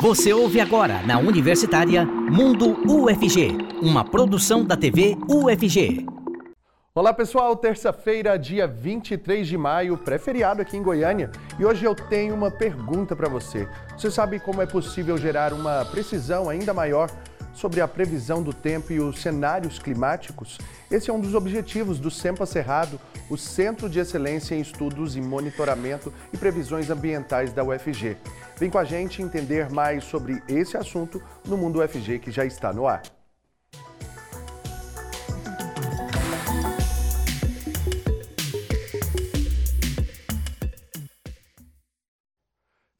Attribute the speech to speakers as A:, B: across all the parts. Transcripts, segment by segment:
A: Você ouve agora na Universitária Mundo UFG, uma produção da TV UFG.
B: Olá pessoal, terça-feira, dia 23 de maio, pré-feriado aqui em Goiânia, e hoje eu tenho uma pergunta para você. Você sabe como é possível gerar uma precisão ainda maior sobre a previsão do tempo e os cenários climáticos? Esse é um dos objetivos do SEMPA Cerrado, o Centro de Excelência em Estudos e Monitoramento e Previsões Ambientais da UFG. Vem com a gente entender mais sobre esse assunto no Mundo UFG que já está no ar.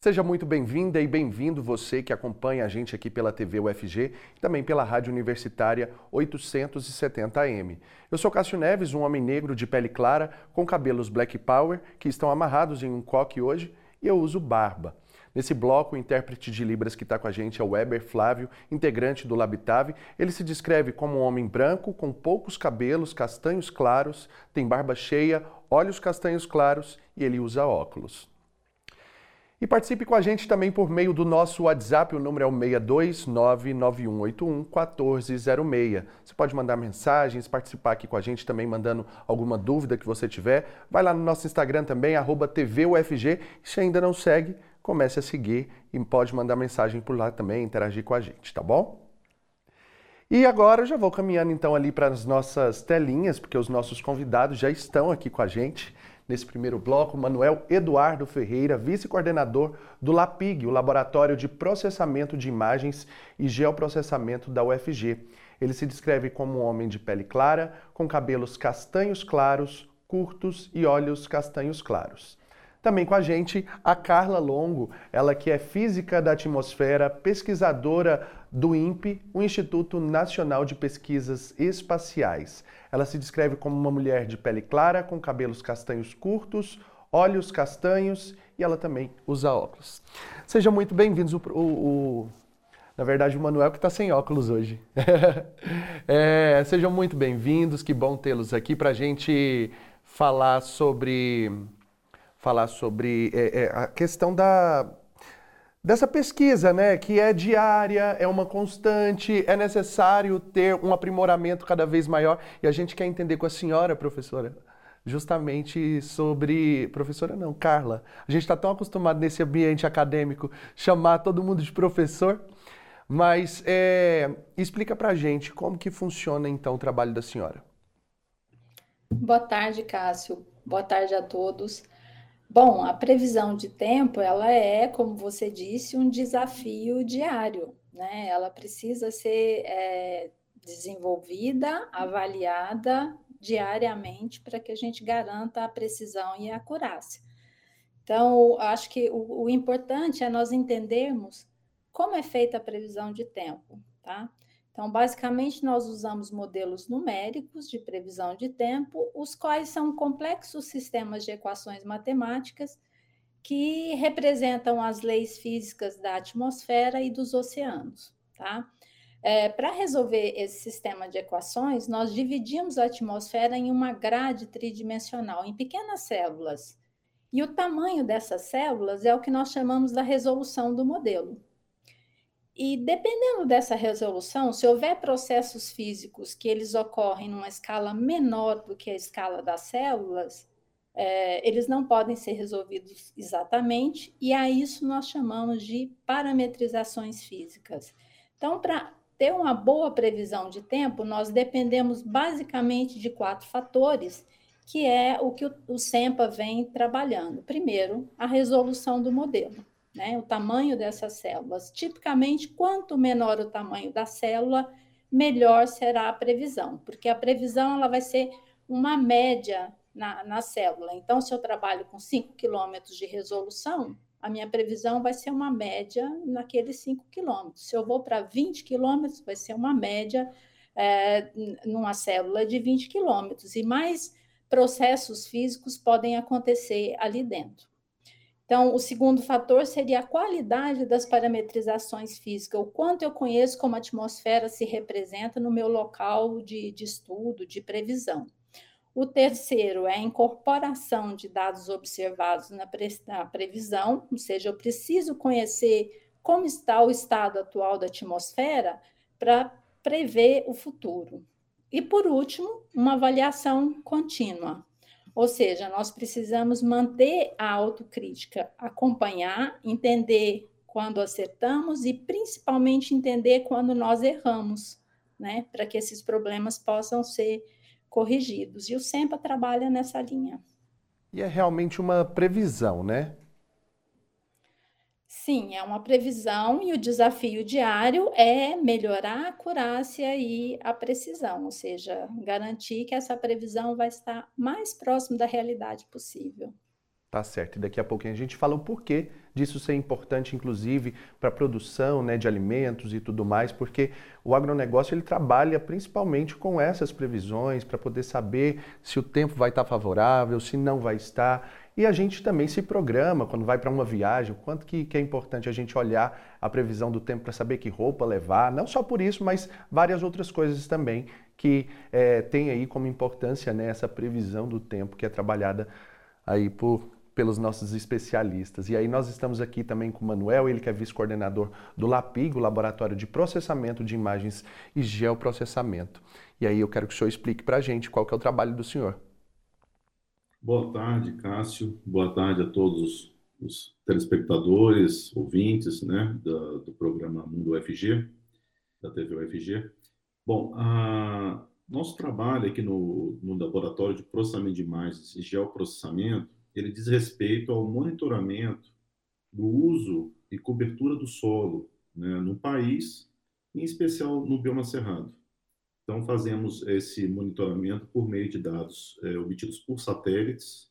B: Seja muito bem-vinda e bem-vindo você que acompanha a gente aqui pela TV UFG e também pela Rádio Universitária 870M. Eu sou Cássio Neves, um homem negro de pele clara, com cabelos black power, que estão amarrados em um coque hoje, e eu uso barba. Nesse bloco, o intérprete de Libras que está com a gente é o Weber Flávio, integrante do Labitave. Ele se descreve como um homem branco, com poucos cabelos, castanhos claros, tem barba cheia, olhos castanhos claros e ele usa óculos. E participe com a gente também por meio do nosso WhatsApp, o número é o 62991811406. Você pode mandar mensagens, participar aqui com a gente também mandando alguma dúvida que você tiver. Vai lá no nosso Instagram também, TVUFG. Se ainda não segue, comece a seguir e pode mandar mensagem por lá também, interagir com a gente, tá bom? E agora eu já vou caminhando então ali para as nossas telinhas, porque os nossos convidados já estão aqui com a gente nesse primeiro bloco, Manuel Eduardo Ferreira, vice-coordenador do LAPIG, o Laboratório de Processamento de Imagens e Geoprocessamento da UFG. Ele se descreve como um homem de pele clara, com cabelos castanhos claros, curtos e olhos castanhos claros. Também com a gente a Carla Longo, ela que é física da atmosfera, pesquisadora do INPE, o Instituto Nacional de Pesquisas Espaciais. Ela se descreve como uma mulher de pele clara, com cabelos castanhos curtos, olhos castanhos e ela também usa óculos. Sejam muito bem-vindos. O, o, o, na verdade, o Manuel que está sem óculos hoje. é, sejam muito bem-vindos, que bom tê-los aqui para a gente falar sobre falar sobre é, é, a questão da, dessa pesquisa, né, que é diária, é uma constante, é necessário ter um aprimoramento cada vez maior. E a gente quer entender com a senhora, professora, justamente sobre. Professora não, Carla. A gente está tão acostumado nesse ambiente acadêmico chamar todo mundo de professor. Mas é, explica para gente como que funciona então o trabalho da senhora.
C: Boa tarde, Cássio. Boa tarde a todos. Bom, a previsão de tempo, ela é, como você disse, um desafio diário, né? Ela precisa ser é, desenvolvida, avaliada diariamente para que a gente garanta a precisão e a acurácia. Então, acho que o, o importante é nós entendermos como é feita a previsão de tempo, tá? Então, basicamente, nós usamos modelos numéricos de previsão de tempo, os quais são complexos sistemas de equações matemáticas que representam as leis físicas da atmosfera e dos oceanos, tá? É, Para resolver esse sistema de equações, nós dividimos a atmosfera em uma grade tridimensional, em pequenas células. E o tamanho dessas células é o que nós chamamos da resolução do modelo. E dependendo dessa resolução, se houver processos físicos que eles ocorrem numa escala menor do que a escala das células, é, eles não podem ser resolvidos exatamente, e a isso nós chamamos de parametrizações físicas. Então, para ter uma boa previsão de tempo, nós dependemos basicamente de quatro fatores, que é o que o, o SEMPA vem trabalhando. Primeiro, a resolução do modelo né, o tamanho dessas células. Tipicamente, quanto menor o tamanho da célula, melhor será a previsão, porque a previsão ela vai ser uma média na, na célula. Então, se eu trabalho com 5 quilômetros de resolução, a minha previsão vai ser uma média naqueles 5 quilômetros. Se eu vou para 20 quilômetros, vai ser uma média é, numa célula de 20 quilômetros. E mais processos físicos podem acontecer ali dentro. Então, o segundo fator seria a qualidade das parametrizações físicas, o quanto eu conheço como a atmosfera se representa no meu local de, de estudo, de previsão. O terceiro é a incorporação de dados observados na, pre, na previsão, ou seja, eu preciso conhecer como está o estado atual da atmosfera para prever o futuro. E, por último, uma avaliação contínua. Ou seja, nós precisamos manter a autocrítica, acompanhar, entender quando acertamos e principalmente entender quando nós erramos, né, para que esses problemas possam ser corrigidos. E o SEMPA trabalha nessa linha.
B: E é realmente uma previsão, né?
C: Sim, é uma previsão e o desafio diário é melhorar a acurácia e a precisão, ou seja, garantir que essa previsão vai estar mais próximo da realidade possível.
B: Tá certo. E daqui a pouquinho a gente fala o porquê disso ser importante, inclusive, para a produção né, de alimentos e tudo mais, porque o agronegócio ele trabalha principalmente com essas previsões para poder saber se o tempo vai estar favorável, se não vai estar. E a gente também se programa quando vai para uma viagem, quanto que, que, é importante a gente olhar a previsão do tempo para saber que roupa levar, não só por isso, mas várias outras coisas também que é, tem aí como importância né, essa previsão do tempo que é trabalhada aí por, pelos nossos especialistas. E aí nós estamos aqui também com o Manuel, ele que é vice-coordenador do LAPIG, o Laboratório de Processamento de Imagens e Geoprocessamento. E aí eu quero que o senhor explique para a gente qual que é o trabalho do senhor.
D: Boa tarde, Cássio. Boa tarde a todos os telespectadores, ouvintes né, do, do programa Mundo UFG, da TV UFG. Bom, a, nosso trabalho aqui no, no Laboratório de Processamento de Imagens e Geoprocessamento, ele diz respeito ao monitoramento do uso e cobertura do solo né, no país, em especial no bioma cerrado. Então, fazemos esse monitoramento por meio de dados é, obtidos por satélites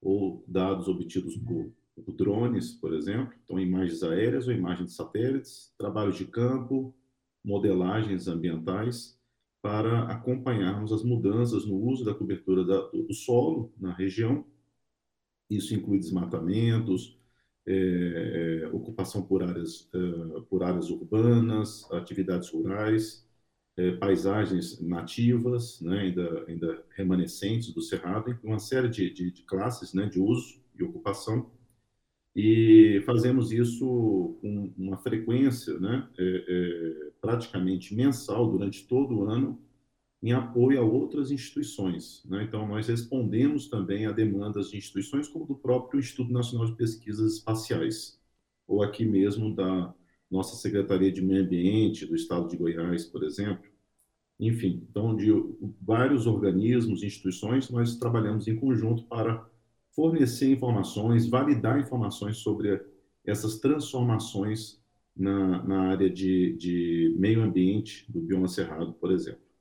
D: ou dados obtidos por, por, drones, por exemplo. Então, imagens aéreas ou imagens de satélites, trabalhos de campo, modelagens ambientais, para acompanharmos as mudanças no uso da cobertura da, do solo na região. Isso inclui desmatamentos, é, ocupação por áreas, é, por áreas urbanas, atividades rurais, é, paisagens nativas, né, ainda, ainda remanescentes do Cerrado, uma série de, de, de, classes né, de uso e ocupação, e fazemos isso com uma frequência né, é, é, praticamente mensal durante todo o ano, em apoio a outras instituições. Né? Então, nós respondemos também a demandas de instituições como do próprio Instituto Nacional de Pesquisas Espaciais, ou aqui mesmo da nossa Secretaria de Meio Ambiente do Estado de Goiás, por exemplo. Enfim, então, de vários organismos, instituições, nós trabalhamos em conjunto para fornecer informações, validar informações sobre essas transformações na, na área de, de meio ambiente do bioma cerrado, por exemplo.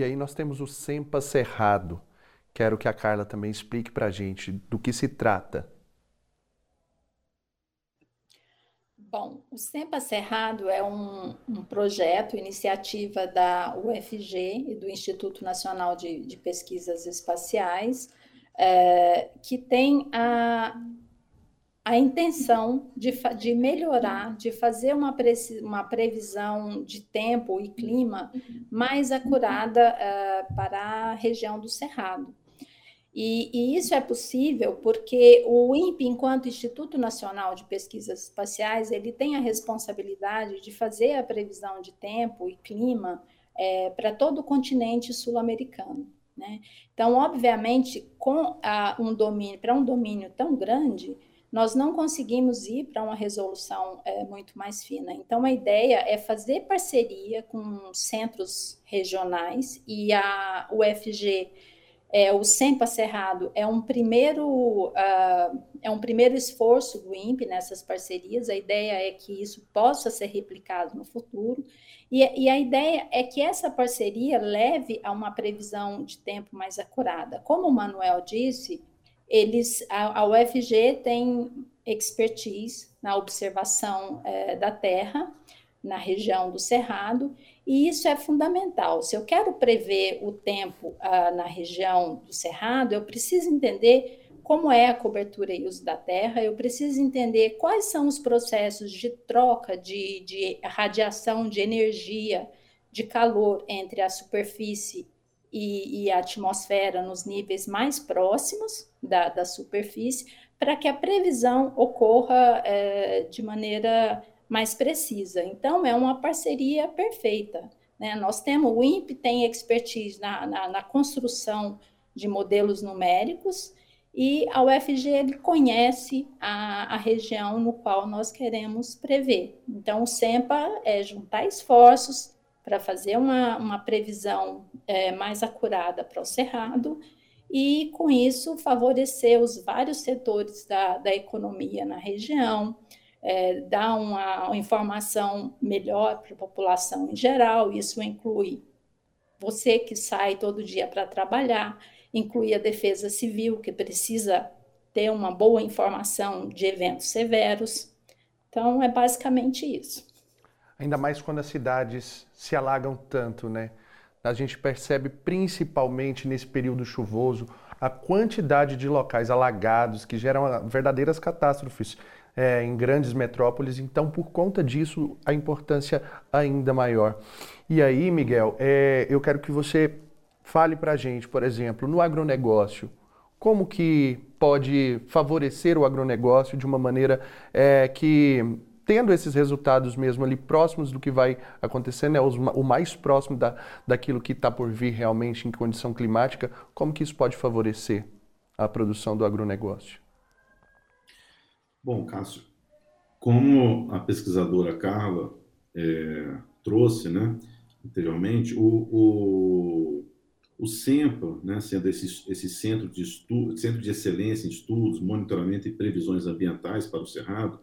B: E aí nós temos o SEMPA Cerrado. Quero que a Carla também explique para a gente do que se trata.
C: Bom, o SEMPA Cerrado é um, um, projeto, iniciativa da UFG e do Instituto Nacional de, de Pesquisas Espaciais, é, que tem a, a intenção de, de melhorar, de fazer uma, pre, uma previsão de tempo e clima mais acurada é, para a região do Cerrado. E, e, isso é possível porque o INPE, enquanto Instituto Nacional de Pesquisas Espaciais, ele tem a responsabilidade de fazer a previsão de tempo e clima é, para todo o continente sul-americano. Né? Então, obviamente, com a, um domínio para um domínio tão grande, nós não conseguimos ir para uma resolução é, muito mais fina. Então, a ideia é fazer parceria com centros regionais e a UFG é, o SEMPA Cerrado é um primeiro uh, é um primeiro esforço do INPE nessas parcerias. A ideia é que isso possa ser replicado no futuro. E, e, a ideia é que essa parceria leve a uma previsão de tempo mais acurada. Como o Manuel disse, eles, a, a UFG tem expertise na observação é, da Terra, na região do Cerrado, e isso é fundamental. Se eu quero prever o tempo ah, na região do Cerrado, eu preciso entender como é a cobertura e uso da terra, eu preciso entender quais são os processos de troca de, de radiação, de energia, de calor entre a superfície e, e a atmosfera nos níveis mais próximos da, da superfície, para que a previsão ocorra é, de maneira mais precisa. Então, é uma parceria perfeita. Né? Nós temos, o INPE tem expertise na, na, na construção de modelos numéricos, e a UFG ele conhece a, a, região no qual nós queremos prever. Então, o SEMPA é juntar esforços para fazer uma, uma previsão é, mais acurada para o Cerrado e, com isso, favorecer os vários setores da, da economia na região, é, dar uma, uma informação melhor para a população em geral. Isso inclui você que sai todo dia para trabalhar inclui a defesa civil, que precisa ter uma boa informação de eventos severos. Então, é basicamente isso.
B: Ainda mais quando as cidades se alagam tanto, né? A gente percebe principalmente nesse período chuvoso a quantidade de locais alagados que geram verdadeiras catástrofes é, em grandes metrópoles. Então, por conta disso, a importância ainda maior. E aí, Miguel, é, eu quero que você Fale para a gente, por exemplo, no agronegócio, como que pode favorecer o agronegócio de uma maneira é, que, tendo esses resultados mesmo ali próximos do que vai acontecer, né, o mais próximo da, daquilo que está por vir realmente em condição climática, como que isso pode favorecer a produção do agronegócio?
D: Bom, Cássio, como a pesquisadora Carla é, trouxe né, anteriormente, o, o o CEMPA, né, sendo esse, esse centro, de estudo, centro de excelência em estudos, monitoramento e previsões ambientais para o Cerrado,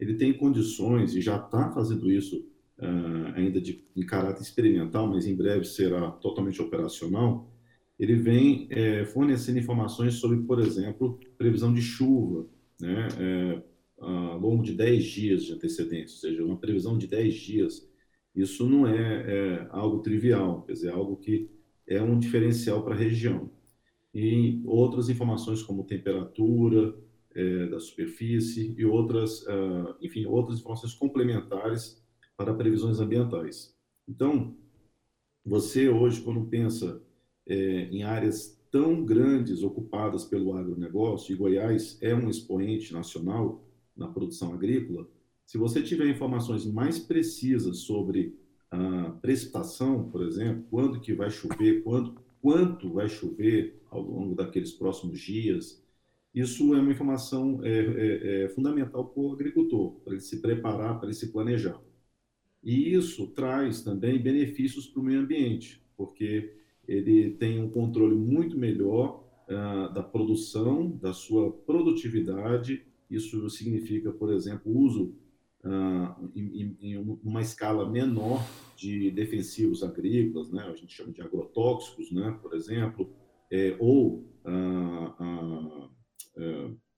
D: ele tem condições, e já está fazendo isso uh, ainda de, em caráter experimental, mas em breve será totalmente operacional, ele vem é, fornecendo informações sobre, por exemplo, previsão de chuva, né, é, ao longo de 10 dias de antecedência, ou seja, uma previsão de 10 dias. Isso não é, é algo trivial, quer dizer, é algo que é um diferencial para a região. E outras informações como temperatura é, da superfície e outras, uh, enfim, outras informações complementares para previsões ambientais. Então, você hoje, quando pensa é, em áreas tão grandes ocupadas pelo agronegócio, e Goiás é um expoente nacional na produção agrícola, se você tiver informações mais precisas sobre a precipitação, por exemplo, quando que vai chover, quando, quanto vai chover ao longo daqueles próximos dias, isso é uma informação é, é, é fundamental para o agricultor, para ele se preparar, para ele se planejar. E isso traz também benefícios para o meio ambiente, porque ele tem um controle muito melhor uh, da produção, da sua produtividade. Isso significa, por exemplo, uso uh, em, em, uma escala menor de defensivos agrícolas, né? a gente chama de agrotóxicos, né? por exemplo, é, ou uh,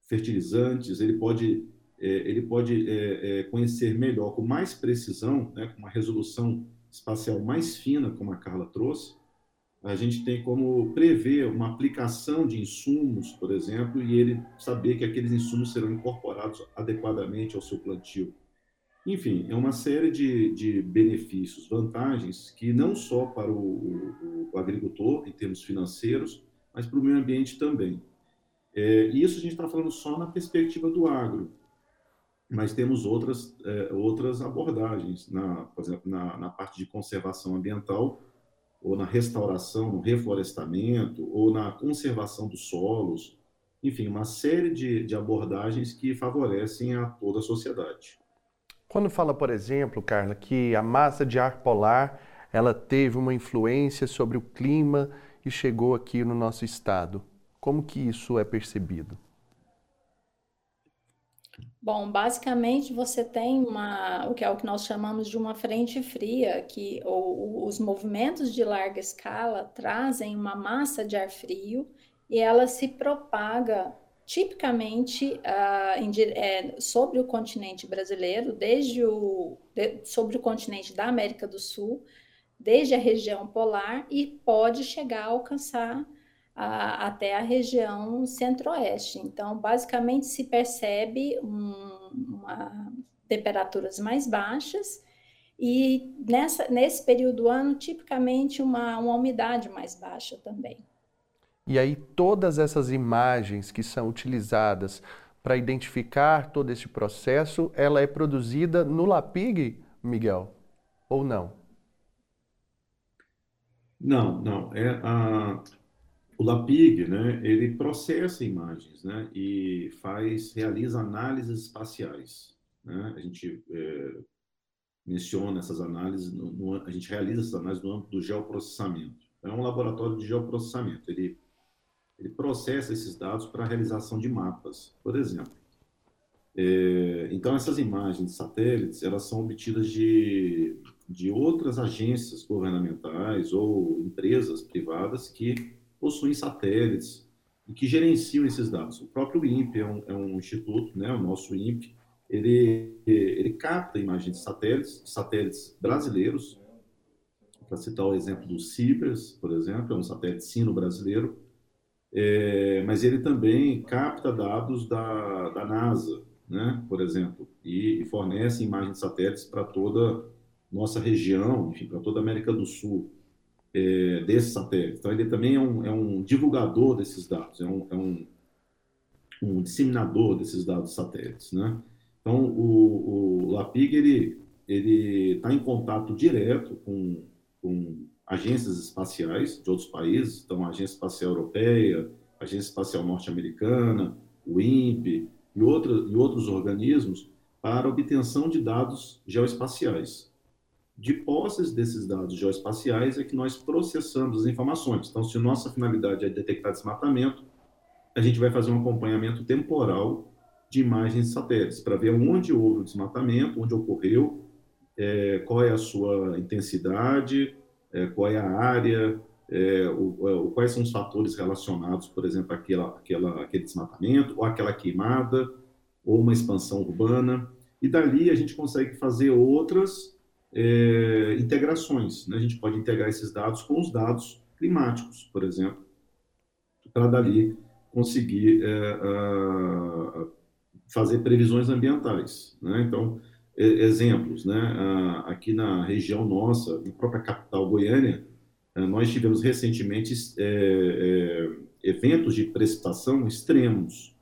D: fertilizantes, ele pode, é, ele pode é, conhecer melhor, com mais precisão, né? com uma resolução espacial mais fina, como a Carla trouxe, a gente tem como prever uma aplicação de insumos, por exemplo, e ele saber que aqueles insumos serão incorporados adequadamente ao seu plantio. Enfim, é uma série de, de benefícios, vantagens, que não só para o, o, o agricultor, em termos financeiros, mas para o meio ambiente também. É, isso a gente está falando só na perspectiva do agro, mas temos outras, é, outras abordagens, na, por exemplo, na, na parte de conservação ambiental, ou na restauração, no reflorestamento, ou na conservação dos solos, enfim, uma série de, de abordagens que favorecem a toda a sociedade.
B: Quando fala, por exemplo, Carla, que a massa de ar polar ela teve uma influência sobre o clima e chegou aqui no nosso estado, como que isso é percebido?
C: Bom, basicamente você tem uma, o que é o que nós chamamos de uma frente fria, que os movimentos de larga escala trazem uma massa de ar frio e ela se propaga tipicamente uh, em, é, sobre o continente brasileiro, desde o, de, sobre o continente da América do Sul, desde a região polar e pode chegar a alcançar até a região centro-oeste. Então, basicamente, se percebe um, uma, temperaturas mais baixas e nessa, nesse período do ano, tipicamente, uma, uma umidade mais baixa também.
B: E aí todas essas imagens que são utilizadas para identificar todo esse processo, ela é produzida no LAPIG, Miguel, ou não?
D: Não, não. É a, o LAPIG, né, ele processa imagens, né, e faz, realiza análises espaciais, né? A gente é, menciona essas análises, no, no, a gente realiza essas análises no âmbito do geoprocessamento. É um laboratório de geoprocessamento. Ele ele processa esses dados para a realização de mapas, por exemplo. É, então, essas imagens de satélites, elas são obtidas de, de outras agências governamentais ou empresas privadas que possuem satélites e que gerenciam esses dados. O próprio INPE é um, é um instituto, né, o nosso INPE, ele, ele capta imagens de satélites, satélites brasileiros, para citar o exemplo do CIBERS, por exemplo, é um satélite sino-brasileiro, é, mas ele também capta dados da, da NASA, né, por exemplo, e, e fornece imagens de satélites para toda nossa região, enfim, para toda a América do Sul, é, desses satélites. Então, ele também é um, é um divulgador desses dados, é um, é um, um disseminador desses dados satélites, né? Então, o, o LAPIG, ele está em contato direto com, com agências espaciais de outros países, então a Agência Espacial Europeia, a Agência Espacial Norte-Americana, o INPE e, outra, e outros organismos para obtenção de dados geoespaciais. De posses desses dados geoespaciais é que nós processamos as informações. Então, se nossa finalidade é detectar desmatamento, a gente vai fazer um acompanhamento temporal de imagens de satélites para ver onde houve o desmatamento, onde ocorreu, é, qual é a sua intensidade, é, qual é a área, é, o, é, o, quais são os fatores relacionados, por exemplo, àquela, àquela, àquele desmatamento, ou aquela queimada, ou uma expansão urbana. E dali a gente consegue fazer outras é, integrações. Né? A gente pode integrar esses dados com os dados climáticos, por exemplo, para dali conseguir é, a, fazer previsões ambientais. Né? Então, exemplos, né? Aqui na região nossa, na própria capital Goiânia, eh, nós tivemos recentemente é, é, eventos de precipitação extremos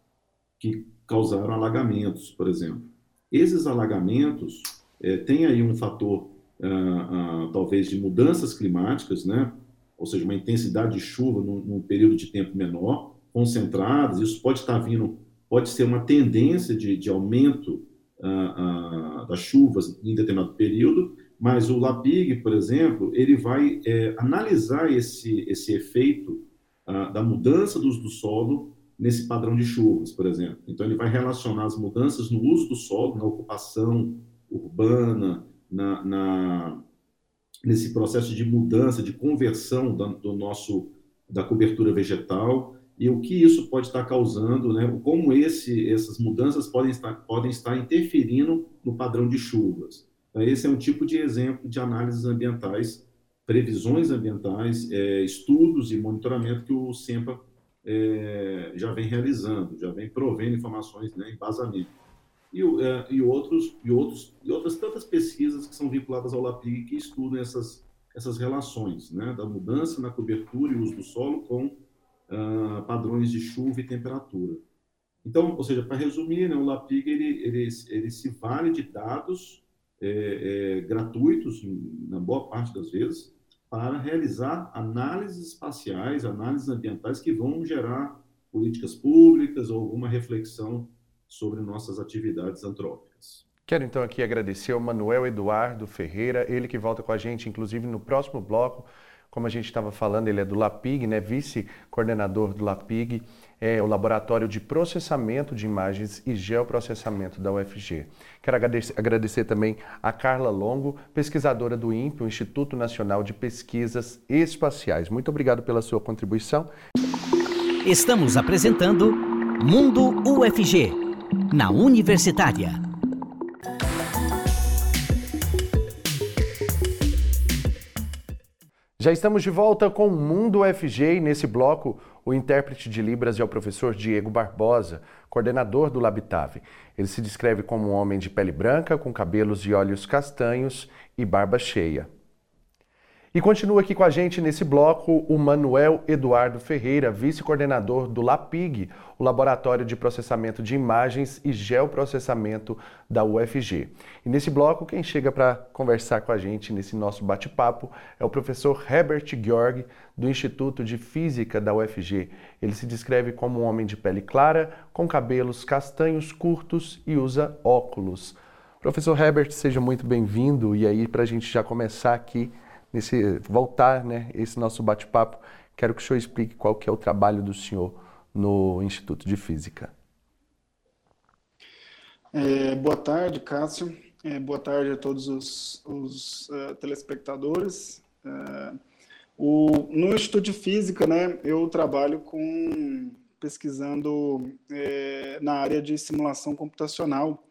D: que causaram alagamentos, por exemplo. Esses alagamentos é, têm aí um fator, ah, ah, talvez, de mudanças climáticas, né? Ou seja, uma intensidade de chuva num, num período de tempo menor, concentradas. Isso pode estar vindo, pode ser uma tendência de, de aumento das chuvas em determinado período, mas o LAPIG, por exemplo, ele vai é, analisar esse, esse efeito da mudança do uso do solo nesse padrão de chuvas, por exemplo. Então, ele vai relacionar as mudanças no uso do solo, na ocupação urbana, na, na nesse processo de mudança, de conversão da, do nosso da cobertura vegetal, e o que isso pode estar causando, né? como esse, essas mudanças podem estar, podem estar interferindo no padrão de chuvas. Então, esse é um tipo de exemplo de análises ambientais, previsões ambientais, é, estudos e monitoramento que o SEMPA é, já vem realizando, já vem provendo informações, né, embasamento. E, é, e, outros, e, outros, e outras tantas pesquisas que são vinculadas ao LAPIG que estudam essas, essas relações né, da mudança na cobertura e uso do solo com uh, padrões de chuva e temperatura. Então, ou seja, para resumir, né, o LAPIG ele, ele, ele se vale de dados é, é, gratuitos, na boa parte das vezes, para realizar análises espaciais, análises ambientais que vão gerar políticas públicas ou alguma reflexão sobre nossas atividades antrópicas.
B: Quero então aqui agradecer ao Manuel Eduardo Ferreira, ele que volta com a gente, inclusive no próximo bloco, como a gente estava falando, ele é do LAPIG, né, vice-coordenador do LAPIG, é o Laboratório de Processamento de Imagens e Geoprocessamento da UFG. Quero agradecer, agradecer também a Carla Longo, pesquisadora do INPE, o Instituto Nacional de Pesquisas Espaciais. Muito obrigado pela sua contribuição.
A: Estamos apresentando Mundo UFG, na Universitária.
B: Já estamos de volta com o Mundo UFG e nesse bloco o intérprete de Libras é o professor Diego Barbosa, coordenador do Labitave. Ele se descreve como um homem de pele branca, com cabelos e olhos castanhos e barba cheia. E continua aqui com a gente nesse bloco o Manuel Eduardo Ferreira, vice-coordenador do LAPIG, o Laboratório de Processamento de Imagens e Geoprocessamento da UFG. E nesse bloco, quem chega para conversar com a gente nesse nosso bate-papo é o professor Herbert Georg, do Instituto de Física da UFG. Ele se descreve como um homem de pele clara, com cabelos castanhos curtos e usa óculos. Professor Herbert, seja muito bem-vindo. E aí, para a gente já começar aqui nesse voltar, né, esse nosso bate-papo, quero que o senhor explique qual que é o trabalho do senhor no Instituto de Física.
E: É, boa tarde, Cássio. É, boa tarde a todos os, os uh, telespectadores. Uh, o, no Instituto de Física, né, eu trabalho com pesquisando é, na área de simulação computacional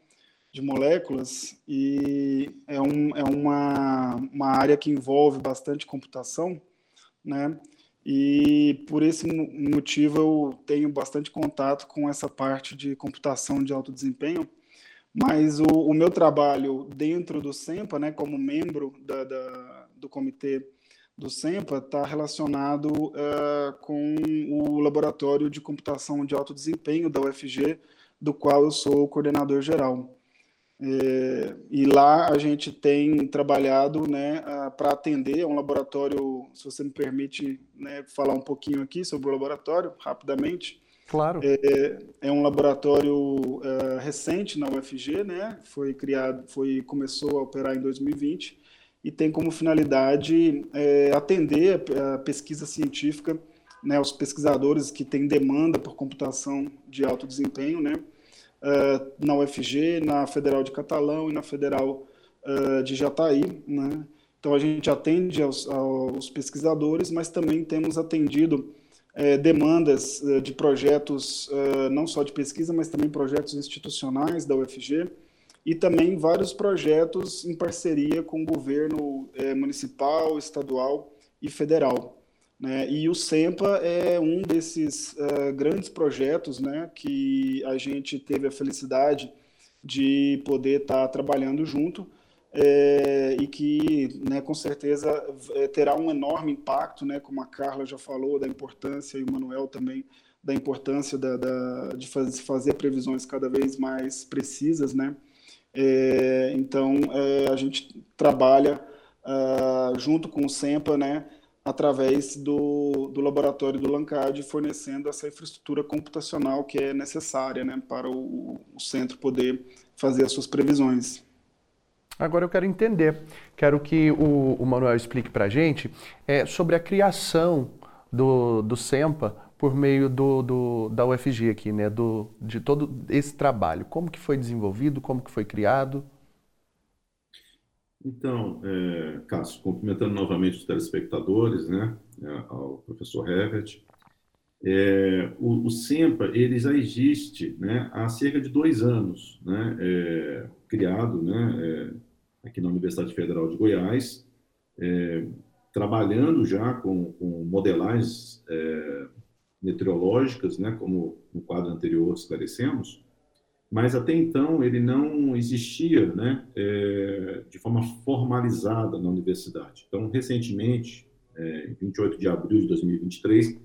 E: de moléculas e é, um, é uma, uma área que envolve bastante computação, né? E por esse motivo eu tenho bastante contato com essa parte de computação de alto desempenho, mas o, o meu trabalho dentro do SEMPA, né, como membro da, da do comitê do SEMPA, está relacionado uh, com o laboratório de computação de alto desempenho da UFG, do qual eu sou coordenador geral. É, e lá a gente tem trabalhado né, para atender, é um laboratório, se você me permite né, falar um pouquinho aqui sobre o laboratório, rapidamente.
B: Claro.
E: É, é um laboratório é, recente na UFG, né, foi criado, foi, começou a operar em 2020 e tem como finalidade é, atender a, a pesquisa científica, né, os pesquisadores que têm demanda por computação de alto desempenho, né, uh, na UFG, na Federal de Catalão e na Federal uh, de Jataí. Né? Então, a gente atende aos, aos pesquisadores, mas também temos atendido uh, demandas de projetos, não só de pesquisa, mas também projetos institucionais da UFG, e também vários projetos em parceria com o governo municipal, estadual e federal. Né? E o SEMPA é um desses uh, grandes projetos né, que a gente teve a felicidade de poder estar tá trabalhando junto é, e que, né, com certeza, é, terá um enorme impacto, né, como a Carla já falou, da importância, e o Manuel também, da importância da, da de fazer, fazer previsões cada vez mais precisas. Né? É, então, a gente trabalha uh, junto com o SEMPA, né, através do, do laboratório do Lancard, fornecendo essa infraestrutura computacional que é necessária né, para o, o centro poder fazer as suas previsões.
B: Agora eu quero entender, quero que o, o Manuel explique para a gente é, sobre a criação do, do SEMPA por meio do, do, da UFG aqui, né, do, de todo esse trabalho. Como que foi desenvolvido, como que foi criado?
D: Então, é, Cássio, cumprimentando novamente os telespectadores, né, é, ao professor Herbert, é, o, o SEMPA ele já existe né, há cerca de dois anos, né, é, criado né, é, aqui na Universidade Federal de Goiás, é, trabalhando já com, com modelagens meteorológicas, né, como no quadro anterior esclarecemos, mas até então ele não existia né, é, de forma formalizada na universidade. Então, recentemente, é, em 28 de abril de 2023,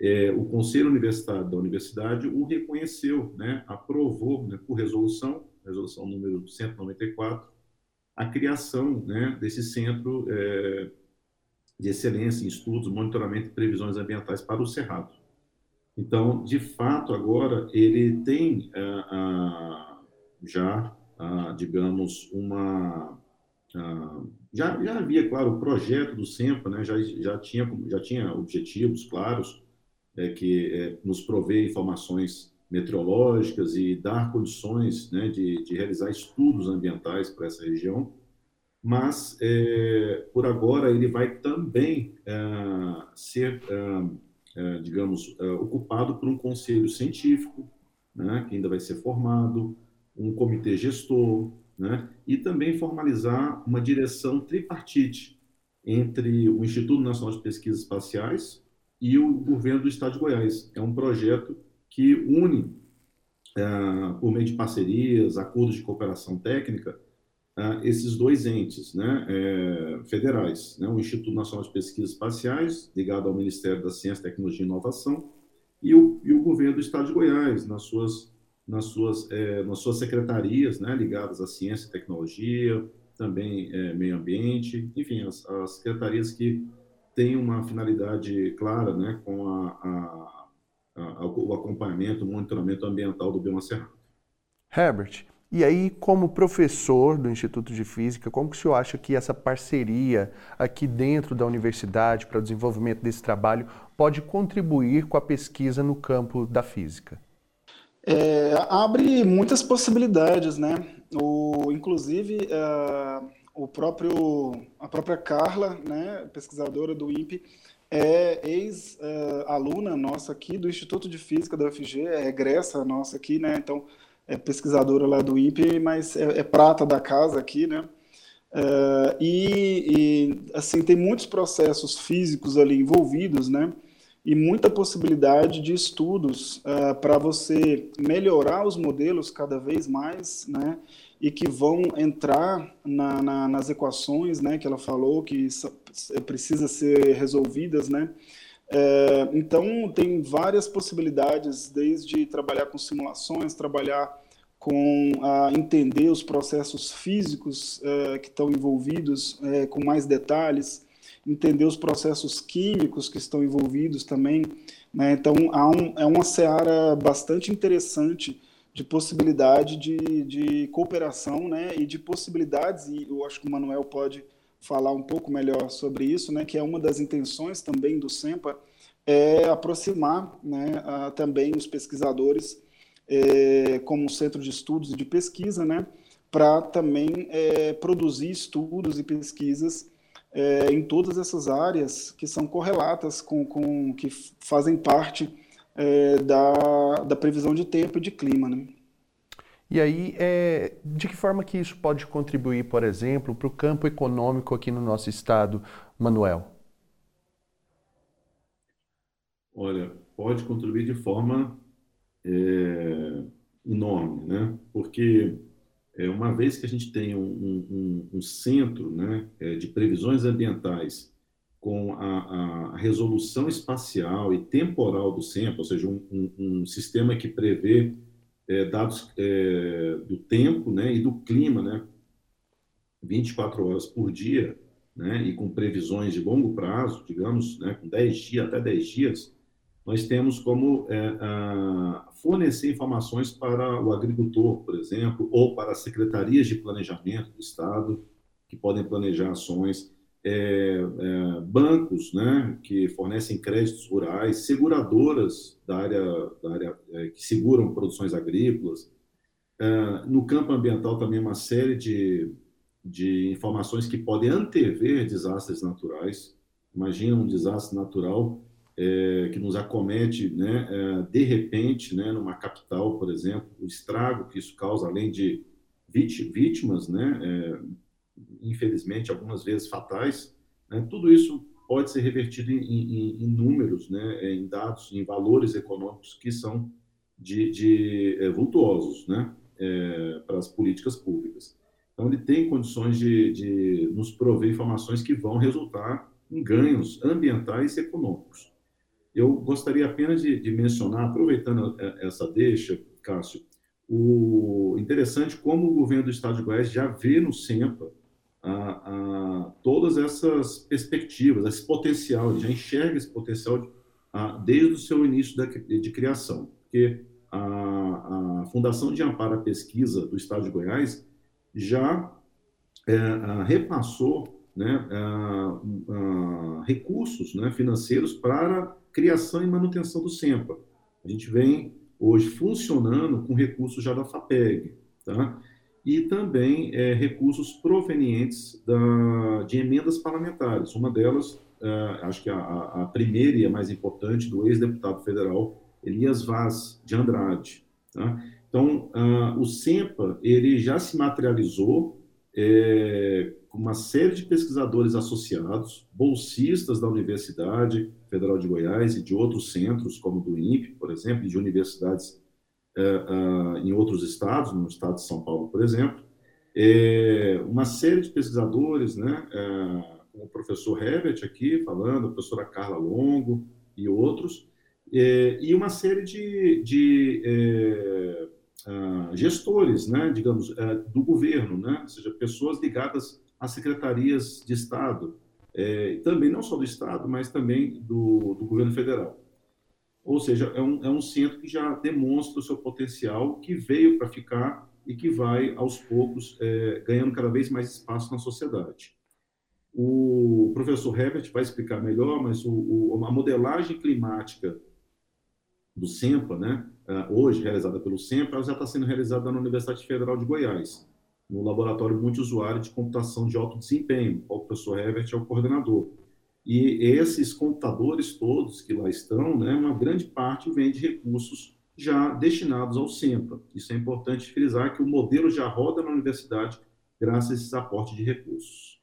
D: é, o Conselho Universitário da Universidade o reconheceu, né, aprovou né, por resolução, resolução número 194, a criação né, desse centro de excelência em estudos, monitoramento e previsões ambientais para o Cerrado. Então, de fato, agora ele tem uh, já, digamos, uma. já, já havia, claro, o projeto do SEMPA, né, já, já, tinha, já tinha objetivos claros, é, que é, nos prover informações meteorológicas e dar condições né, de, de realizar estudos ambientais para essa região, mas, é, por agora, ele vai também ser é, digamos, é, ocupado por um conselho científico, né, que ainda vai ser formado, um comitê gestor, né, e também formalizar uma direção tripartite entre o Instituto Nacional de Pesquisas Espaciais e o governo do Estado de Goiás. É um projeto que une, é, por meio de parcerias, acordos de cooperação técnica, esses dois entes né, é, federais, né, o Instituto Nacional de Pesquisas Espaciais, ligado ao Ministério da Ciência, Tecnologia e Inovação, e o, e o governo do Estado de Goiás, nas suas, nas suas, é, nas suas secretarias né, ligadas à ciência e tecnologia, também é, meio ambiente, enfim, as, as, secretarias que têm uma finalidade clara né, com a, a, a, o acompanhamento, o monitoramento ambiental do bioma cerrado.
B: Herbert, e aí, como professor do Instituto de Física, como que o senhor acha que essa parceria aqui dentro da universidade para o desenvolvimento desse trabalho pode contribuir com a pesquisa no campo da física?
E: É, abre muitas possibilidades, né? O, inclusive, uh, o próprio, a própria Carla, né, pesquisadora do INPE, é ex-aluna nossa aqui do Instituto de Física da UFG, é egressa nossa aqui, né? Então, é pesquisadora lá do INPE, mas é, é prata da casa aqui, né? Uh, e, e, assim tem muitos processos físicos ali envolvidos, né? E muita possibilidade de estudos uh, para você melhorar os modelos cada vez mais, né? E que vão entrar na, na, nas equações, né? Que ela falou que precisa ser resolvidas, né? É, então, tem várias possibilidades, desde trabalhar com simulações, trabalhar com a entender os processos físicos é, que estão envolvidos é, com mais detalhes, entender os processos químicos que estão envolvidos também. Né? Então, há um, é uma seara bastante interessante de possibilidade de, de cooperação né? e de possibilidades, e eu acho que o Manuel pode falar um pouco melhor sobre isso, né, que é uma das intenções também do SEMPA, é aproximar né, a, também os pesquisadores é, como centro de estudos e de pesquisa, né, para também é, produzir estudos e pesquisas é, em todas essas áreas que são correlatas com, com que fazem parte é, da, da previsão de tempo e de clima. Né?
B: E aí, é, de que forma que isso pode contribuir, por exemplo, para o campo econômico aqui no nosso estado, Manuel?
D: Olha, pode contribuir de forma é, enorme, né? Porque é, uma vez que a gente tem um, um, um centro né, é, de previsões ambientais com a, a, resolução espacial e temporal do centro, ou seja, um, um sistema que prevê é, dados é, do tempo né, e do clima, né, 24 horas por dia, né, e com previsões de longo prazo, digamos, né, com 10 dias, até 10 dias, nós temos como é, a, fornecer informações para o agricultor, por exemplo, ou para as secretarias de planejamento do Estado, que podem planejar ações é, é, bancos né, que fornecem créditos rurais, seguradoras da área, da área é, que seguram produções agrícolas. É, no campo ambiental também uma série de, de informações que podem antever desastres naturais. Imagina um desastre natural é, que nos acomete né, é, de repente, né, numa capital, por exemplo, o estrago que isso causa, além de vítimas, né, infelizmente, algumas vezes fatais, né, tudo isso pode ser revertido em, em, em, números, né, em dados, em valores econômicos que são de, de é, vultuosos né, é, para as políticas públicas. Então, ele tem condições de, de nos prover informações que vão resultar em ganhos ambientais e econômicos. Eu gostaria apenas de, de mencionar, aproveitando é, essa deixa, Cássio, o interessante como o governo do Estado de Goiás já vê no SEMPA a, a, todas essas perspectivas, esse potencial, ele já enxerga esse potencial a, desde o seu início da, de criação, porque a, a, Fundação de Amparo à Pesquisa do Estado de Goiás já é, repassou né, recursos né, financeiros para criação e manutenção do SEMPA. A gente vem hoje funcionando com recursos já da FAPEG, tá? E também é, recursos provenientes da, de emendas parlamentares. Uma delas, é, acho que a, a, primeira e a mais importante, do ex-deputado federal Elias Vaz de Andrade. Tá? Então, o SEMPA ele já se materializou é, com uma série de pesquisadores associados, bolsistas da Universidade Federal de Goiás e de outros centros, como do INPE, por exemplo, e de universidades é, é, em outros estados, no estado de São Paulo, por exemplo, É, uma série de pesquisadores, né, como o professor Herbert aqui falando, a professora Carla Longo e outros, e uma série de, de gestores, né, digamos, do governo, né, ou seja, pessoas ligadas às secretarias de Estado, também não só do Estado, mas também do, do governo federal. Ou seja, é um, é um centro que já demonstra o seu potencial, que veio para ficar e que vai, aos poucos, é, ganhando cada vez mais espaço na sociedade. O professor Herbert vai explicar melhor, mas o, o, a modelagem climática do SEMPA, né, ah, hoje realizada pelo SEMPA, já está sendo realizada na Universidade Federal de Goiás, no laboratório multiusuário de computação de alto desempenho, o professor Herbert é o coordenador. E esses computadores todos que lá estão, né, uma grande parte vem de recursos já destinados ao SEMPA. Isso é importante frisar que o modelo já roda na universidade graças a esses aportes de recursos.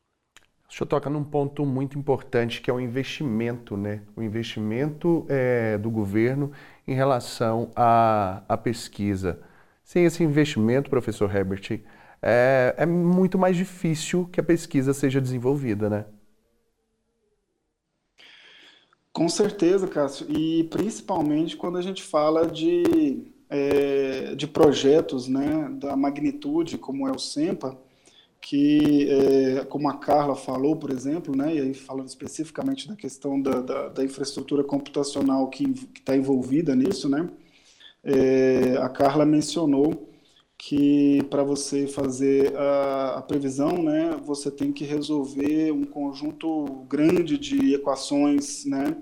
B: O senhor toca num ponto muito importante que é o investimento, né? O investimento é, do governo em relação à, à pesquisa. Sem esse investimento, professor Herbert, é, é muito mais difícil que a pesquisa seja desenvolvida, né?
E: Com certeza, Cássio, e principalmente quando a gente fala de, é, de projetos né, da magnitude como é o SEMPA, que, é, como a Carla falou, por exemplo, né, e aí falando especificamente da questão da, da, da infraestrutura computacional que está envolvida nisso, né, é, a Carla mencionou que para você fazer a, a, previsão, né, você tem que resolver um conjunto grande de equações, né,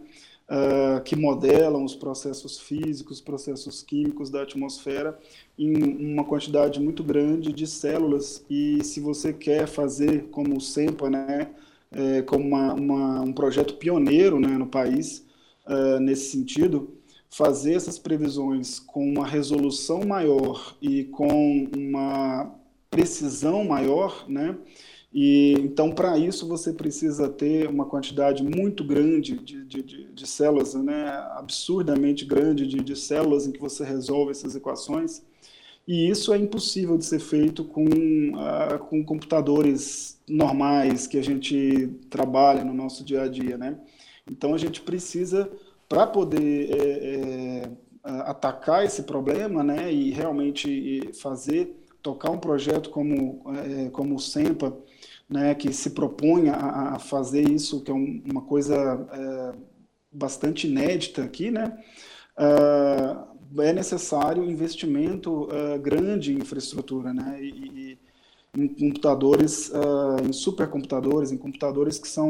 E: uh, que modelam os processos físicos, processos químicos da atmosfera em uma quantidade muito grande de células. E se você quer fazer como o SEMPA, né, é, como uma, uma, um projeto pioneiro né, no país, uh, nesse sentido, fazer essas previsões com uma resolução maior e com uma precisão maior, né? E então, para isso, você precisa ter uma quantidade muito grande de, de, de, de células, né? absurdamente grande de, de células em que você resolve essas equações. E isso é impossível de ser feito com, uh, com computadores normais que a gente trabalha no nosso dia a dia. Né? Então, a gente precisa, para poder é, é, atacar esse problema né? e realmente fazer, tocar um projeto como, é, como o SEMPA, né, que se propõe a, fazer isso, que é um, uma coisa é, bastante inédita aqui, né, uh, é necessário investimento uh, grande em infraestrutura, né, e, e em computadores, uh, em supercomputadores, em computadores que são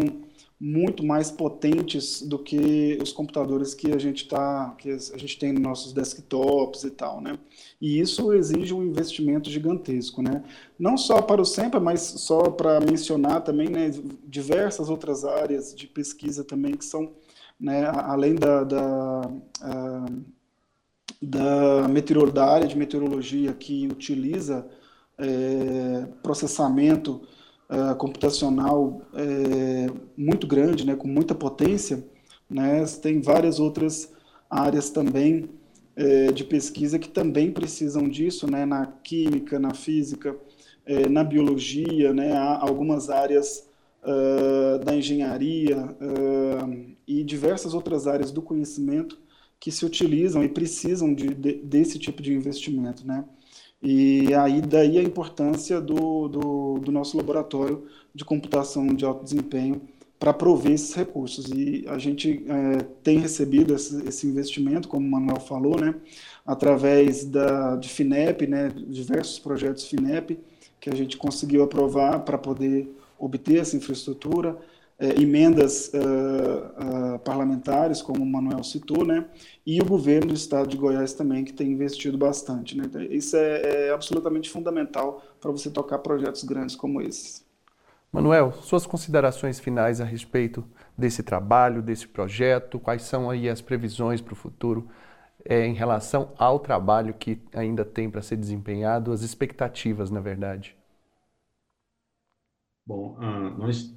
E: muito mais potentes do que os computadores que a gente tá, que a gente tem nos nossos desktops e tal, né? E isso exige um investimento gigantesco, né? Não só para o SEMPA, mas só para mencionar também, né, diversas outras áreas de pesquisa também que são, né, além da, da, a, da, da área de meteorologia que utiliza é, processamento uh, computacional é, muito grande, né, com muita potência, né, tem várias outras áreas também é, de pesquisa que também precisam disso, né, na química, na física, é, na biologia, né, há algumas áreas uh, da engenharia uh, e diversas outras áreas do conhecimento que se utilizam e precisam de, de, desse tipo de investimento, né? E aí daí a importância do, do, do nosso laboratório de computação de alto desempenho para prover esses recursos. E a gente é, tem recebido esse, esse, investimento, como o Manuel falou, né, através da, de FINEP, né, diversos projetos FINEP, que a gente conseguiu aprovar para poder obter essa infraestrutura é, emendas uh, uh, parlamentares, como o Manuel citou, né? e o governo do estado de Goiás também, que tem investido bastante. Né? Então, isso é, é absolutamente fundamental para você tocar projetos grandes como esses.
B: Manuel, suas considerações finais a respeito desse trabalho, desse projeto, quais são aí as previsões para o futuro é, em relação ao trabalho que ainda tem para ser desempenhado, as expectativas, na verdade?
D: Bom, uh, nós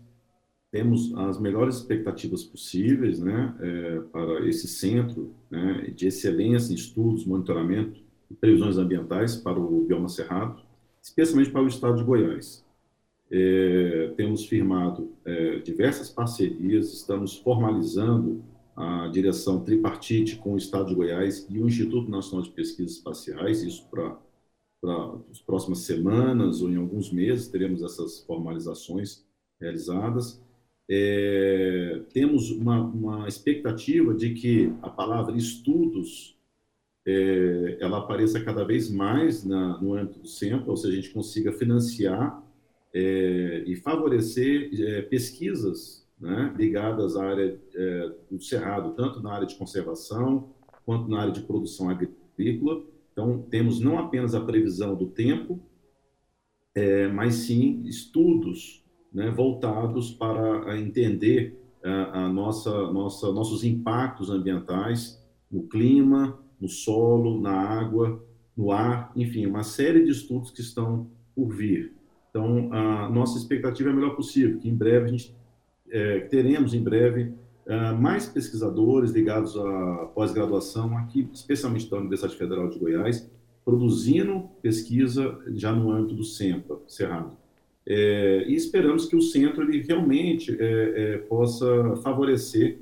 D: temos as melhores expectativas possíveis né, é, para esse centro né, de excelência em estudos, monitoramento e previsões ambientais para o bioma cerrado. especialmente para o estado de Goiás. É, temos firmado é, diversas parcerias, estamos formalizando a direção tripartite com o Estado de Goiás e o Instituto Nacional de Pesquisas Espaciais, isso para as próximas semanas ou em alguns meses teremos essas formalizações realizadas. É, temos uma, uma, expectativa de que a palavra estudos é, ela apareça cada vez mais na, no âmbito do centro, ou seja, a gente consiga financiar é, e favorecer é, pesquisas né, ligadas à área é, do cerrado, tanto na área de conservação quanto na área de produção agrícola. Então, temos não apenas a previsão do tempo, é, mas sim estudos né, voltados para entender a, a nossa, nossa, nossos impactos ambientais no clima, no solo, na água, no ar, enfim, uma série de estudos que estão por vir. Então, a nossa expectativa é a melhor possível, que em breve a gente é, teremos em breve é, mais pesquisadores ligados à pós-graduação aqui, especialmente da Universidade Federal de Goiás, produzindo pesquisa já no âmbito do CEMPA, Cerrado. É, e esperamos que o centro ele realmente é, é, possa favorecer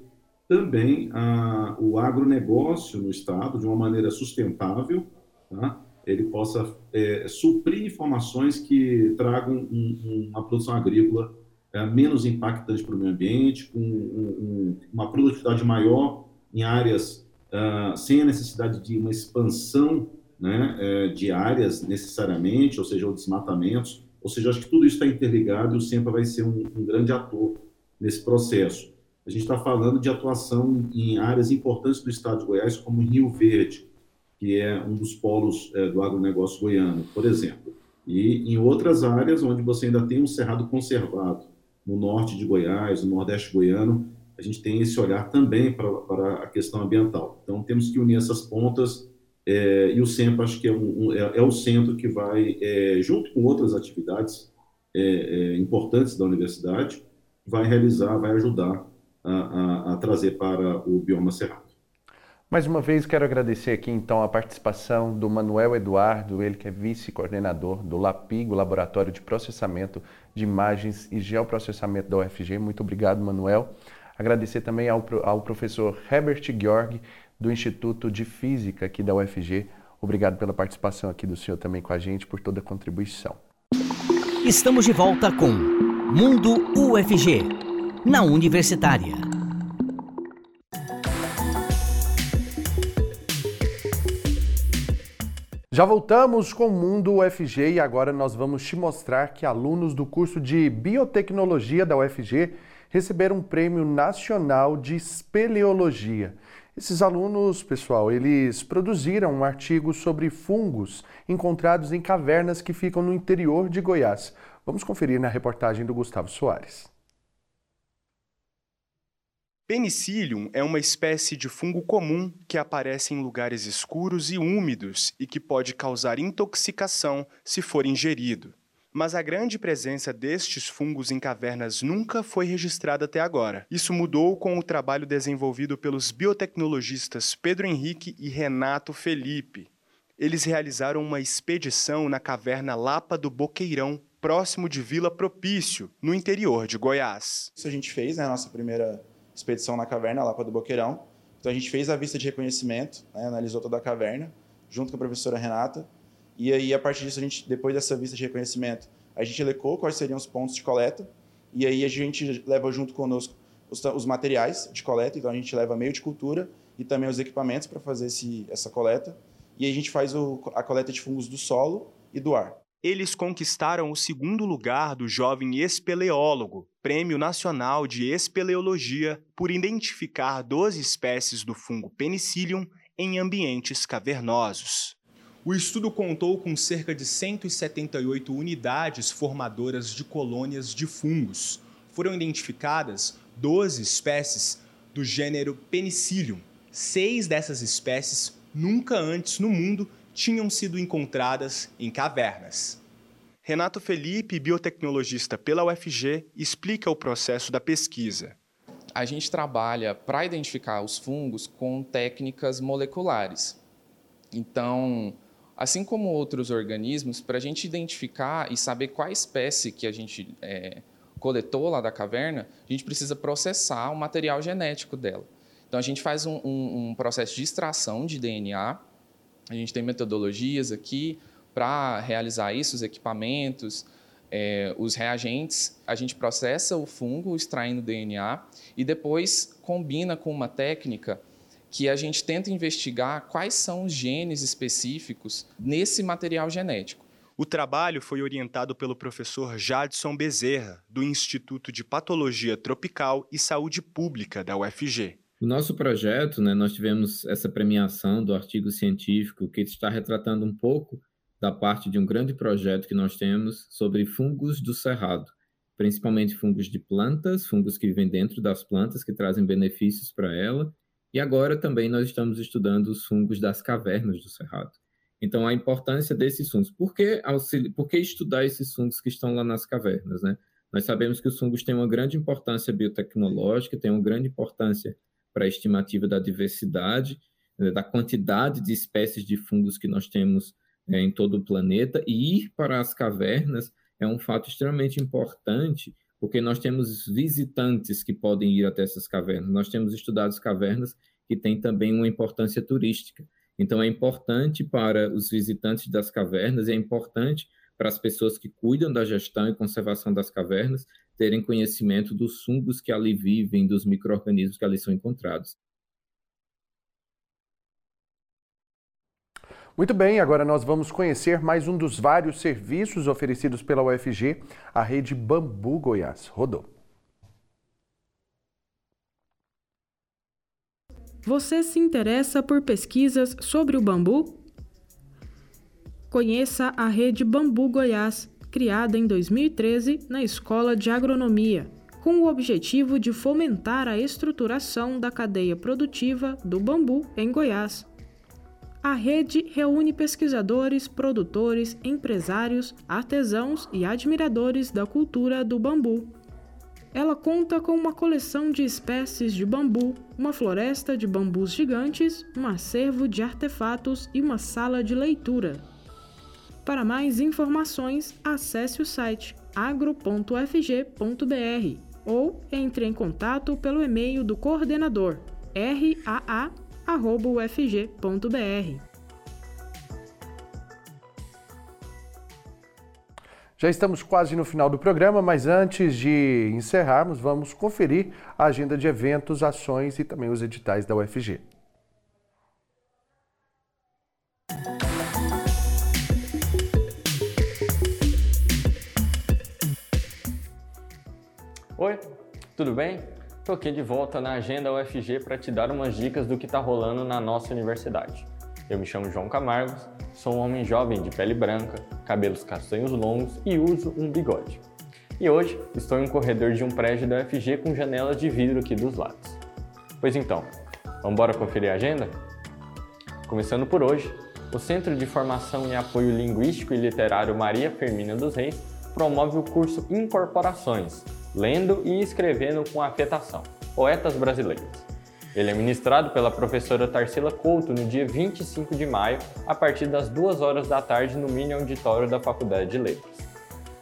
D: também a, o agronegócio no estado de uma maneira sustentável, tá? ele possa é, suprir informações que tragam um, uma produção agrícola é, menos impactante para o meio ambiente, com um, um, uma produtividade maior em áreas uh, sem a necessidade de uma expansão né, é, de áreas necessariamente, ou seja, o desmatamentos. Ou seja, acho que tudo isso está interligado e o SEMPA vai ser um, um grande ator nesse processo. A gente está falando de atuação em áreas importantes do estado de Goiás, como Rio Verde, que é um dos polos é, do agronegócio goiano, por exemplo. E em outras áreas onde você ainda tem um cerrado conservado, no norte de Goiás, no nordeste goiano, a gente tem esse olhar também para, para a questão ambiental. Então, temos que unir essas pontas é, e o SEMPA acho que é, um, é, é o centro que vai, é, junto com outras atividades é, é, importantes da universidade, vai realizar, vai ajudar a, a, a trazer para o bioma cerrado.
B: Mais uma vez, quero agradecer aqui então a participação do Manuel Eduardo, ele que é vice-coordenador do LAPIGO, Laboratório de Processamento de Imagens e Geoprocessamento da UFG. Muito obrigado, Manuel. Agradecer também ao, ao professor Herbert Georg, do Instituto de Física aqui da UFG. Obrigado pela participação aqui do senhor também com a gente, por toda a contribuição.
A: Estamos de volta com Mundo UFG, na Universitária.
B: Já voltamos com o Mundo UFG e agora nós vamos te mostrar que alunos do curso de Biotecnologia da UFG receberam um prêmio nacional de espeleologia. Esses alunos, pessoal, eles produziram um artigo sobre fungos encontrados em cavernas que ficam no interior de Goiás. Vamos conferir na reportagem do Gustavo Soares.
F: Penicillium é uma espécie de fungo comum que aparece em lugares escuros e úmidos e que pode causar intoxicação se for ingerido. Mas a grande presença destes fungos em cavernas nunca foi registrada até agora. Isso mudou com o trabalho desenvolvido pelos biotecnologistas Pedro Henrique e Renato Felipe. Eles realizaram uma expedição na caverna Lapa do Boqueirão, próximo de Vila Propício, no interior de Goiás.
G: Isso a gente fez, né, a nossa primeira expedição na caverna, lá para do Boqueirão. Então a gente fez a vista de reconhecimento, né, analisou toda a caverna, junto com a professora Renata. E aí, a partir disso, a gente, depois dessa vista de reconhecimento, a gente elecou quais seriam os pontos de coleta. E aí a gente leva junto conosco os, os materiais de coleta. Então a gente leva meio de cultura e também os equipamentos para fazer esse, essa coleta. E aí a gente faz o, a coleta de fungos do solo e do ar
F: eles conquistaram o segundo lugar do jovem espeleólogo, Prêmio Nacional de Espeleologia, por identificar 12 espécies do fungo Penicillium em ambientes cavernosos. O estudo contou com cerca de 178 unidades formadoras de colônias de fungos. Foram identificadas 12 espécies do gênero Penicillium. Seis dessas espécies nunca antes no mundo tinham sido encontradas em cavernas. Renato Felipe, biotecnologista pela UFG, explica o processo da pesquisa.
H: A gente trabalha para identificar os fungos com técnicas moleculares. Então, Assim como outros organismos, para a gente identificar e saber qual espécie que a gente é, coletou lá da caverna, a gente precisa processar o material genético dela. Então, a gente faz um, um, um processo de extração de DNA, a gente tem metodologias aqui para realizar isso, os equipamentos, é, os reagentes, a gente processa o fungo extraindo DNA e depois combina com uma técnica que a gente tenta investigar quais são os genes específicos nesse material genético.
F: O trabalho foi orientado pelo professor Jadson Bezerra, do Instituto de Patologia Tropical e Saúde Pública da UFG.
I: O nosso projeto, né, nós tivemos essa premiação do artigo científico que está retratando um pouco da parte de um grande projeto que nós temos sobre fungos do cerrado, principalmente fungos de plantas, fungos que vivem dentro das plantas, que trazem benefícios para ela, e agora também nós estamos estudando os fungos das cavernas do Cerrado. Então, a importância desses fungos. Por que. Por que estudar esses fungos que estão lá nas cavernas? Né? Nós sabemos que os fungos têm uma grande importância biotecnológica, têm uma grande importância para a estimativa da diversidade, né, da quantidade de espécies de fungos que nós temos é, em todo o planeta, e ir para as cavernas é um fato extremamente importante porque nós temos visitantes que podem ir até essas cavernas. Nós temos estudado as cavernas que têm também uma importância turística. Então, é importante para os visitantes das cavernas, é importante para as pessoas que cuidam da gestão e conservação das cavernas terem conhecimento dos fungos que ali vivem, dos micro-organismos que ali são encontrados.
B: Muito bem, agora nós vamos conhecer mais um dos vários serviços oferecidos pela UFG, a rede Bambu Goiás. Rodou.
J: Você se interessa por pesquisas sobre o bambu? Conheça a rede Bambu Goiás, criada em 2013 na Escola de Agronomia, com o objetivo de fomentar a estruturação da cadeia produtiva do bambu em Goiás. A rede reúne pesquisadores, produtores, empresários, artesãos e admiradores da cultura do bambu. Ela conta com uma coleção de espécies de bambu, uma floresta de bambus gigantes, um acervo de artefatos e uma sala de leitura. Para mais informações, acesse o site agro.fg.br ou entre em contato pelo e-mail do coordenador raa ufg.br.
B: Já estamos quase no final do programa, mas antes de encerrarmos, vamos conferir a agenda de eventos, ações e também os editais da UFG.
K: Oi, tudo bem? Estou aqui de volta na Agenda UFG para te dar umas dicas do que está rolando na nossa universidade. Eu me chamo João Camargos, sou um homem jovem de pele branca, cabelos castanhos longos e uso um bigode. E hoje estou em um corredor de um prédio da UFG com janelas de vidro aqui dos lados. Pois então, vamos embora conferir a agenda? Começando por hoje, o Centro de Formação e Apoio Linguístico e Literário Maria Firmina dos Reis promove o curso Incorporações, Lendo e Escrevendo com Afetação, Poetas Brasileiros. Ele é ministrado pela professora Tarsila Couto no dia 25 de maio, a partir das 2 horas da tarde no mini auditório da Faculdade de Letras.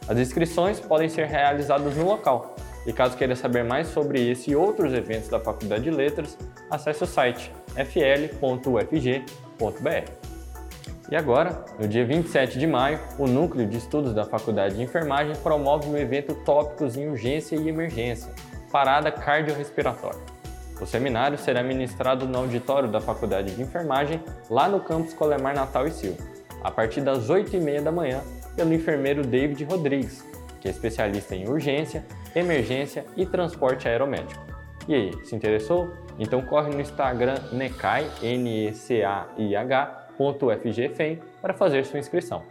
K: As inscrições podem ser realizadas no local, e caso queira saber mais sobre esse e outros eventos da Faculdade de Letras, acesse o site fl.ufg.br. E agora, no dia 27 de maio, o Núcleo de Estudos da Faculdade de Enfermagem promove um evento Tópicos em Urgência e Emergência, Parada Cardiorrespiratória. O seminário será ministrado no auditório da Faculdade de Enfermagem, lá no campus Colemar Natal e Silva, a partir das 8h30 da manhã, pelo enfermeiro David Rodrigues, que é especialista em urgência, emergência e transporte aeromédico. E aí, se interessou? Então corre no Instagram NECAI, N-E-C-A-I-H, www.ufgfem para fazer sua inscrição.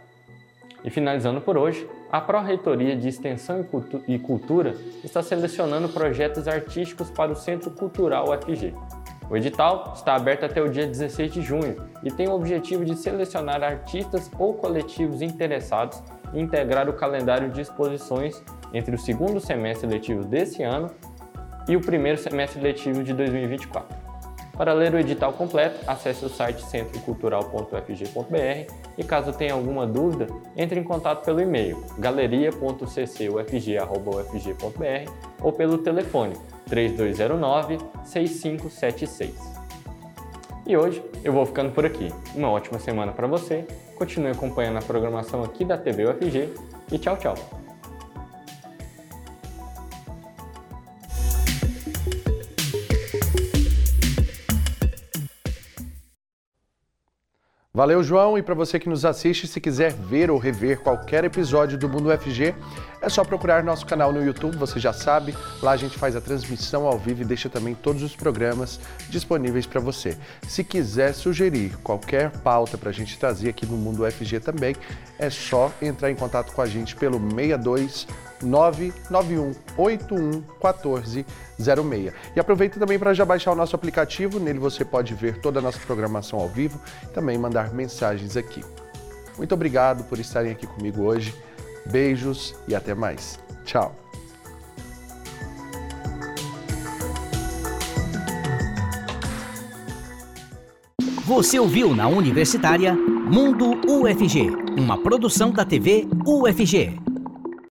K: E finalizando por hoje, a Pró-Reitoria de Extensão e Cultura está selecionando projetos artísticos para o Centro Cultural UFG. O edital está aberto até o dia 16 de junho e tem o objetivo de selecionar artistas ou coletivos interessados em integrar o calendário de exposições entre o segundo semestre letivo desse ano e o primeiro semestre letivo de 2024. Para ler o edital completo, acesse o site centrocultural.fg.br e caso tenha alguma dúvida, entre em contato pelo e-mail galeria.ccufg.ufg.br ou pelo telefone 3209-6576. E hoje eu vou ficando por aqui. Uma ótima semana para você, continue acompanhando a programação aqui da TV UFG e tchau, tchau!
B: Valeu, João. E para você que nos assiste, se quiser ver ou rever qualquer episódio do Mundo FG, é só procurar nosso canal no YouTube, você já sabe. Lá a gente faz a transmissão ao vivo e deixa também todos os programas disponíveis para você. Se quiser sugerir qualquer pauta para a gente trazer aqui no Mundo FG também, é só entrar em contato com a gente pelo 62 991 81 14 06. E aproveita também para já baixar o nosso aplicativo, nele você pode ver toda a nossa programação ao vivo e também mandar mensagens aqui. Muito obrigado por estarem aqui comigo hoje. Beijos e até mais. Tchau.
A: Você ouviu na Universitária Mundo UFG, uma produção da TV UFG.